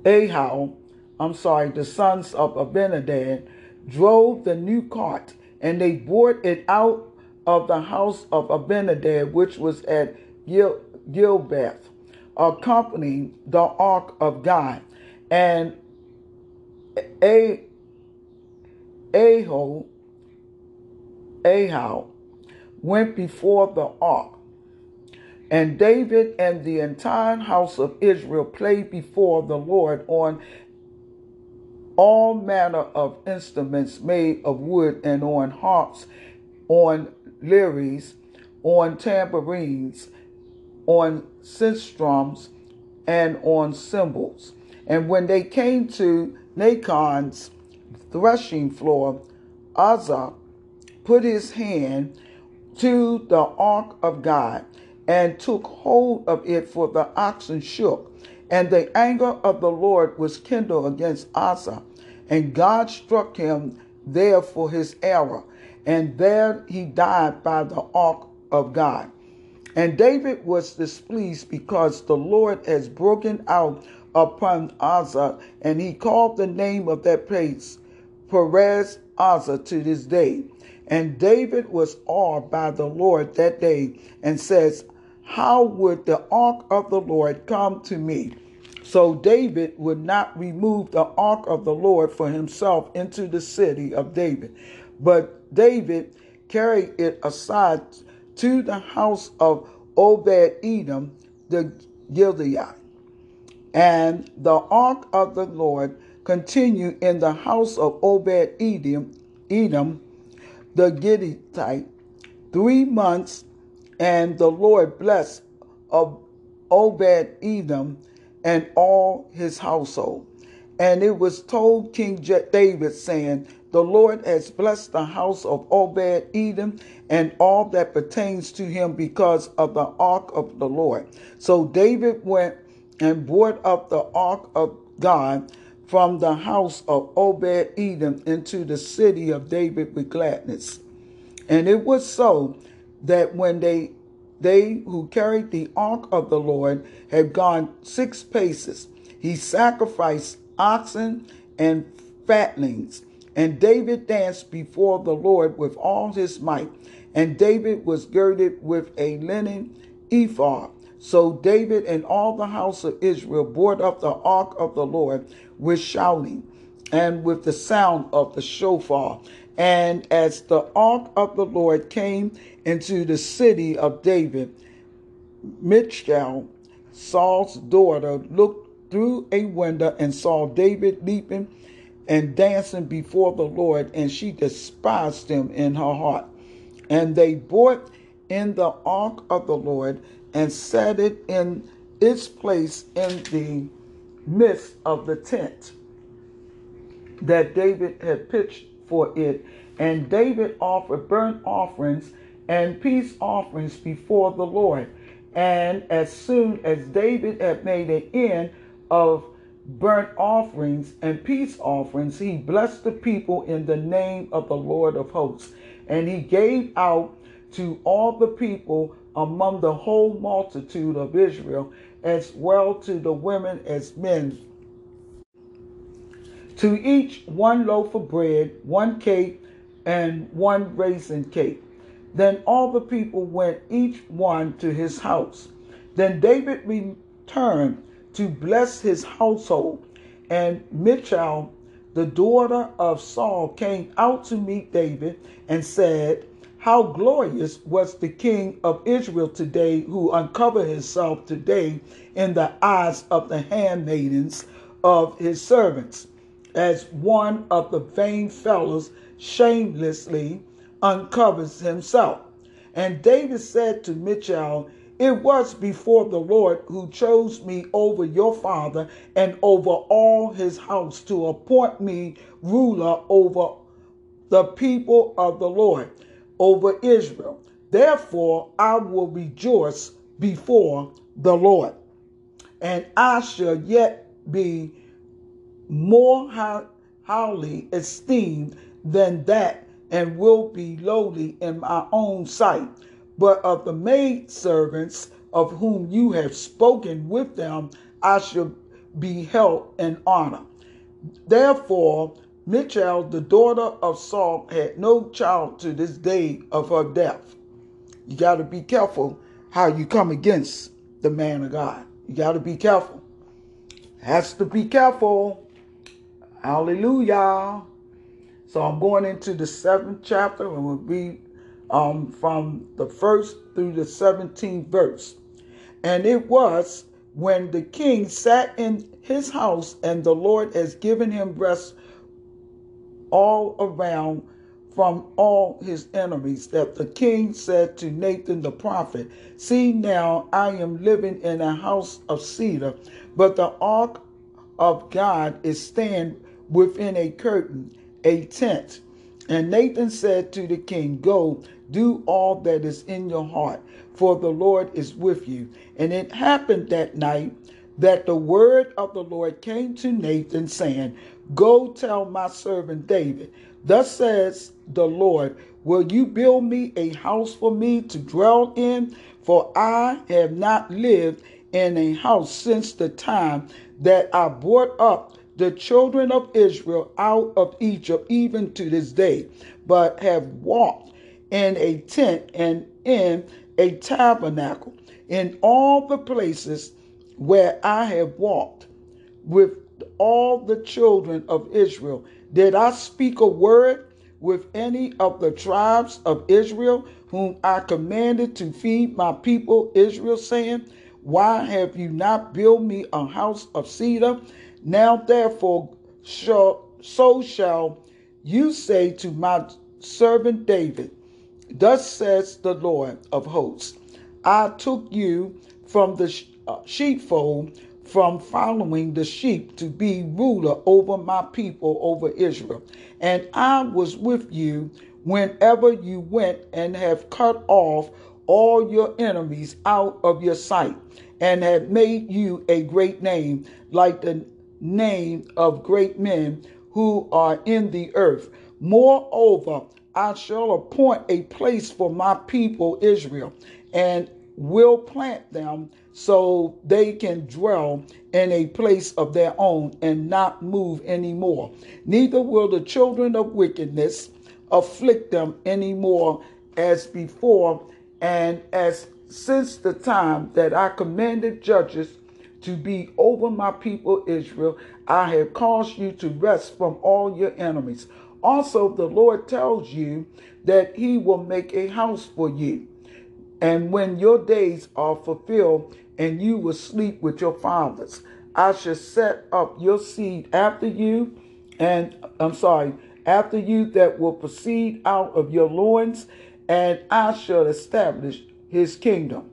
Ahau, I'm sorry, the sons of Abinadab, drove the new cart, and they brought it out of the house of Abinadab, which was at Gil- Gilbeth, accompanying the ark of God. And a Aho, Ahau, went before the ark. And David and the entire house of Israel played before the Lord on all manner of instruments made of wood and on harps, on lyres, on tambourines, on sistrums, and on cymbals. And when they came to Nacon's threshing floor, Uzzah put his hand to the ark of God and took hold of it, for the oxen shook. And the anger of the Lord was kindled against Asa, and God struck him there for his error. And there he died by the ark of God. And David was displeased because the Lord has broken out upon Asa, and he called the name of that place Perez Asa to this day. And David was awed by the Lord that day and says, How would the ark of the Lord come to me? So David would not remove the ark of the Lord for himself into the city of David. But David carried it aside to the house of Obed Edom the Gilead. And the ark of the Lord continued in the house of Obed Edom, Edom the Gittite, three months, and the Lord blessed Obed Edom and all his household. And it was told King David, saying, The Lord has blessed the house of Obed Edom and all that pertains to him because of the ark of the Lord. So David went and brought up the ark of God from the house of Obed Edom into the city of David with gladness. And it was so that when they they who carried the ark of the Lord had gone six paces, he sacrificed oxen and fatlings. And David danced before the Lord with all his might. And David was girded with a linen ephod. So David and all the house of Israel brought up the ark of the Lord with shouting and with the sound of the shofar. And as the ark of the Lord came into the city of David, Michal, Saul's daughter, looked through a window and saw David leaping and dancing before the Lord, and she despised him in her heart. And they brought in the ark of the Lord and set it in its place in the midst of the tent that David had pitched for it. And David offered burnt offerings and peace offerings before the Lord. And as soon as David had made an end of burnt offerings and peace offerings, he blessed the people in the name of the Lord of hosts. And he gave out to all the people among the whole multitude of Israel, as well to the women as men. To each one loaf of bread, one cake, and one raisin cake. Then all the people went each one to his house. Then David returned to bless his household, and Michal, the daughter of Saul, came out to meet David and said, how glorious was the king of Israel today who uncovered himself today in the eyes of the handmaidens of his servants, as one of the vain fellows shamelessly uncovers himself. And David said to Michal, It was before the Lord who chose me over your father and over all his house to appoint me ruler over the people of the Lord over Israel. Therefore, I will rejoice before the Lord, and I shall yet be more highly esteemed than that, and will be lowly in my own sight. But of the maid servants of whom you have spoken with them, I shall be held in honor. Therefore, Michal, the daughter of Saul, had no child to this day of her death. You got to be careful how you come against the man of God. You got to be careful. Has to be careful. Hallelujah. So I'm going into the seventh chapter and we'll read um, from the first through the 17th verse. And it was when the king sat in his house and the Lord has given him rest all around from all his enemies that the king said to Nathan the prophet, See now, I am living in a house of cedar, but the ark of God is stand within a curtain, a tent. And Nathan said to the king, Go, do all that is in your heart, for the Lord is with you. And it happened that night that the word of the Lord came to Nathan, saying, Go tell my servant David, Thus says the Lord, Will you build me a house for me to dwell in? For I have not lived in a house since the time that I brought up the children of Israel out of Egypt, even to this day, but have walked in a tent and in a tabernacle, in all the places where I have walked with all the children of Israel. Did I speak a word with any of the tribes of Israel, whom I commanded to feed my people Israel, saying, Why have you not built me a house of cedar? Now therefore, shall, so shall you say to my servant David, Thus says the Lord of hosts, I took you from the uh, sheepfold from following the sheep to be ruler over my people, over Israel. And I was with you whenever you went and have cut off all your enemies out of your sight and have made you a great name, like the name of great men who are in the earth. Moreover, I shall appoint a place for my people Israel and will plant them so they can dwell in a place of their own and not move anymore. Neither will the children of wickedness afflict them anymore as before and as since the time that I commanded judges to be over my people Israel, I have caused you to rest from all your enemies. Also, the Lord tells you that he will make a house for you. And when your days are fulfilled and you will sleep with your fathers, I shall set up your seed after you, and I'm sorry, after you that will proceed out of your loins, and I shall establish his kingdom.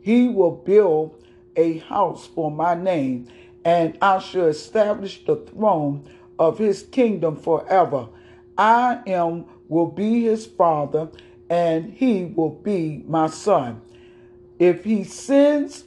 He will build a house for my name, and I shall establish the throne of his kingdom forever. I am will be his father, and he will be my son. If he sins,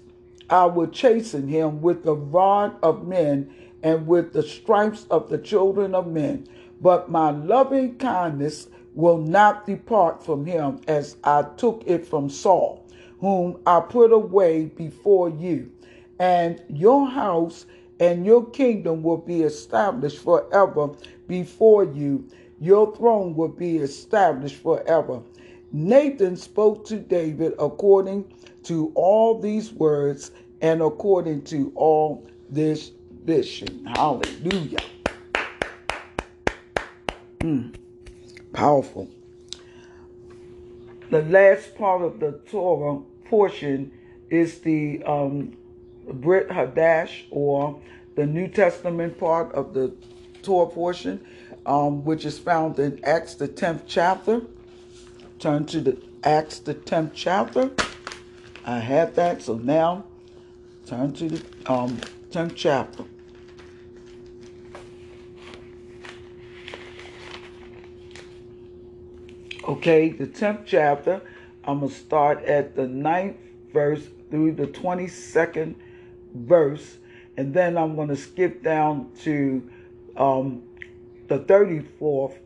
I will chasten him with the rod of men and with the stripes of the children of men. But my loving kindness will not depart from him as I took it from Saul, whom I put away before you. And your house and your kingdom will be established forever before you. Your throne will be established forever. Nathan spoke to David according to all these words and according to all this vision. Hallelujah. Mm, powerful. The last part of the Torah portion is the um, Brit Hadash or the New Testament part of the Torah portion, um, which is found in Acts the 10th chapter. Turn to the Acts the 10th chapter. I had that, so now turn to the um, 10th chapter. Okay, the 10th chapter, I'm going to start at the ninth verse through the 22nd verse, and then I'm going to skip down to um, the 34th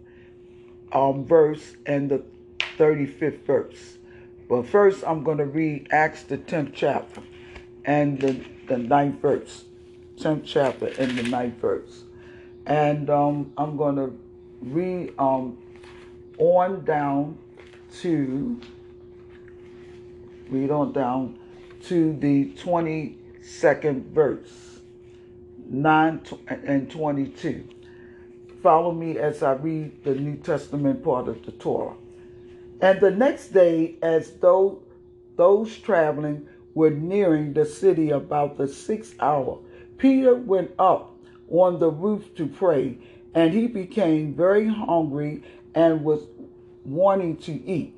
um, verse and the 35th verse. But first, I'm going to read Acts, the 10th chapter, and the, the 9th verse. 10th chapter and the 9th verse. And um, I'm going to read um, on down to read on down to the 22nd verse 9 and 22 follow me as i read the new testament part of the torah. And the next day as though those traveling were nearing the city about the sixth hour peter went up on the roof to pray and he became very hungry and was wanting to eat.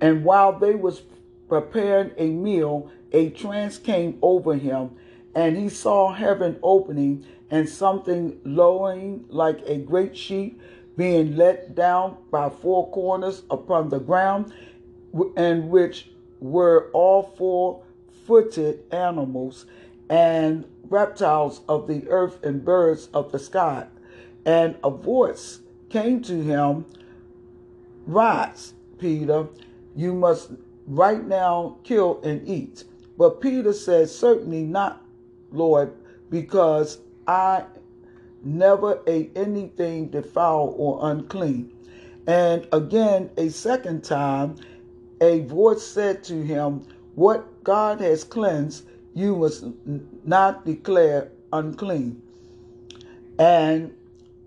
And while they was preparing a meal, a trance came over him, and he saw heaven opening and something lowering like a great sheet being let down by four corners upon the ground, and which were all four footed animals and reptiles of the earth and birds of the sky. And a voice came to him Rise, Peter, you must right now kill and eat. But Peter said, Certainly not, Lord, because I never ate anything defiled or unclean. And again, a second time, a voice said to him, What God has cleansed, you must not declare unclean. And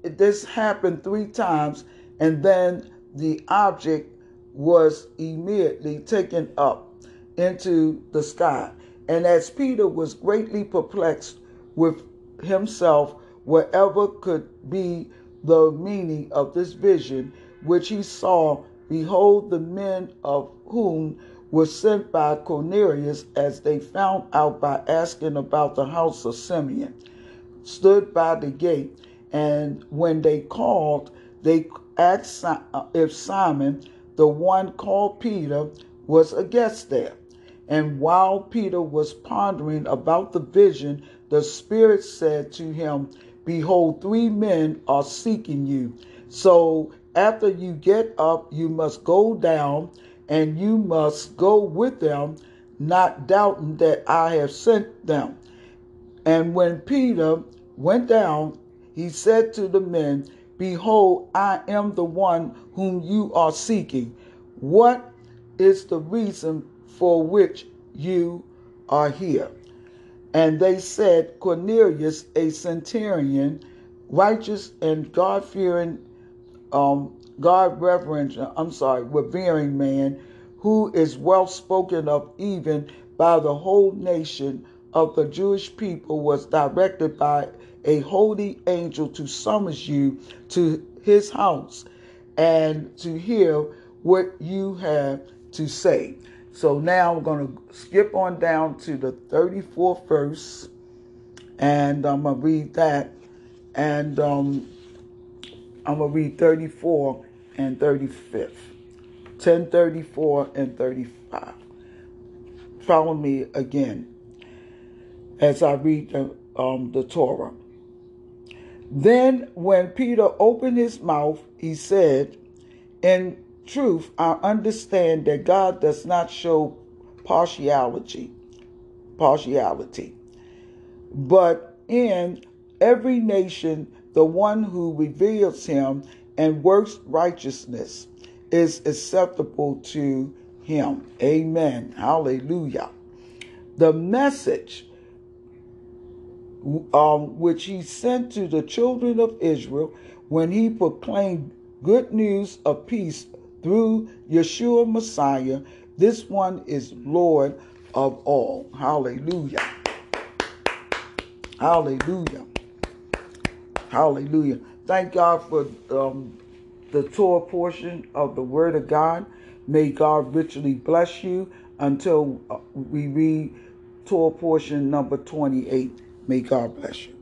this happened three times, and then the object was immediately taken up into the sky. And as Peter was greatly perplexed with himself, whatever could be the meaning of this vision which he saw, behold, the men of whom were sent by Cornelius, as they found out by asking about the house of Simeon, stood by the gate. And when they called, they asked uh, if Simon, the one called Peter, was a guest there. And while Peter was pondering about the vision, the Spirit said to him, Behold, three men are seeking you. So after you get up, you must go down and you must go with them, not doubting that I have sent them. And when Peter went down, he said to the men, Behold, I am the one whom you are seeking. What is the reason for which you are here? And they said, Cornelius, a centurion, righteous and God fearing, um, God reverent, I'm sorry, revering man, who is well spoken of even by the whole nation of the Jewish people, was directed by a holy angel to summon you to his house and to hear what you have to say. So now I'm going to skip on down to the 34th verse and I'm going to read that. And um, I'm going to read 34 and 35th. 1034 and 35. Follow me again as I read the, um, the Torah. Then, when Peter opened his mouth, he said, In truth, I understand that God does not show partiality, partiality, but in every nation, the one who reveals him and works righteousness is acceptable to him. Amen. Hallelujah. The message um, which he sent to the children of Israel when he proclaimed good news of peace through Yeshua Messiah. This one is Lord of all. Hallelujah. Hallelujah. Hallelujah. Thank God for um, the Torah portion of the Word of God. May God richly bless you until uh, we read Torah portion number 28. May God bless you.